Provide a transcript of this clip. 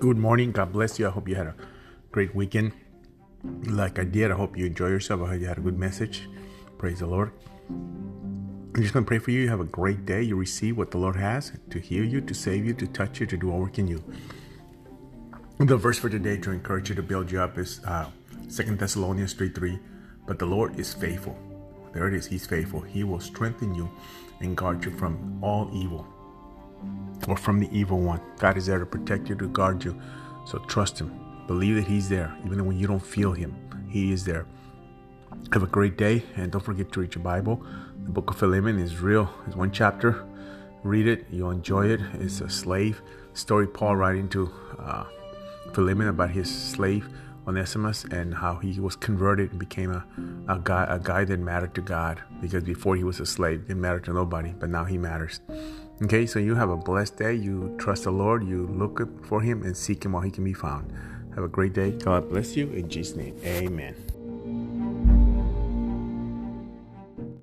Good morning. God bless you. I hope you had a great weekend. Like I did, I hope you enjoy yourself. I hope you had a good message. Praise the Lord. I'm just going to pray for you. You have a great day. You receive what the Lord has to heal you, to save you, to touch you, to do all work in you. The verse for today to encourage you to build you up is uh, 2 Thessalonians 3 3. But the Lord is faithful. There it is. He's faithful. He will strengthen you and guard you from all evil or from the evil one. God is there to protect you, to guard you. So trust Him. Believe that He's there, even when you don't feel Him. He is there. Have a great day, and don't forget to read your Bible. The book of Philemon is real. It's one chapter. Read it. You'll enjoy it. It's a slave story. Paul writing to uh, Philemon about his slave Onesimus and how he was converted and became a, a guy a guy that mattered to God because before he was a slave, didn't matter to nobody, but now he matters. Okay, so you have a blessed day. You trust the Lord. You look for Him and seek Him while He can be found. Have a great day. God bless you. In Jesus' name, amen.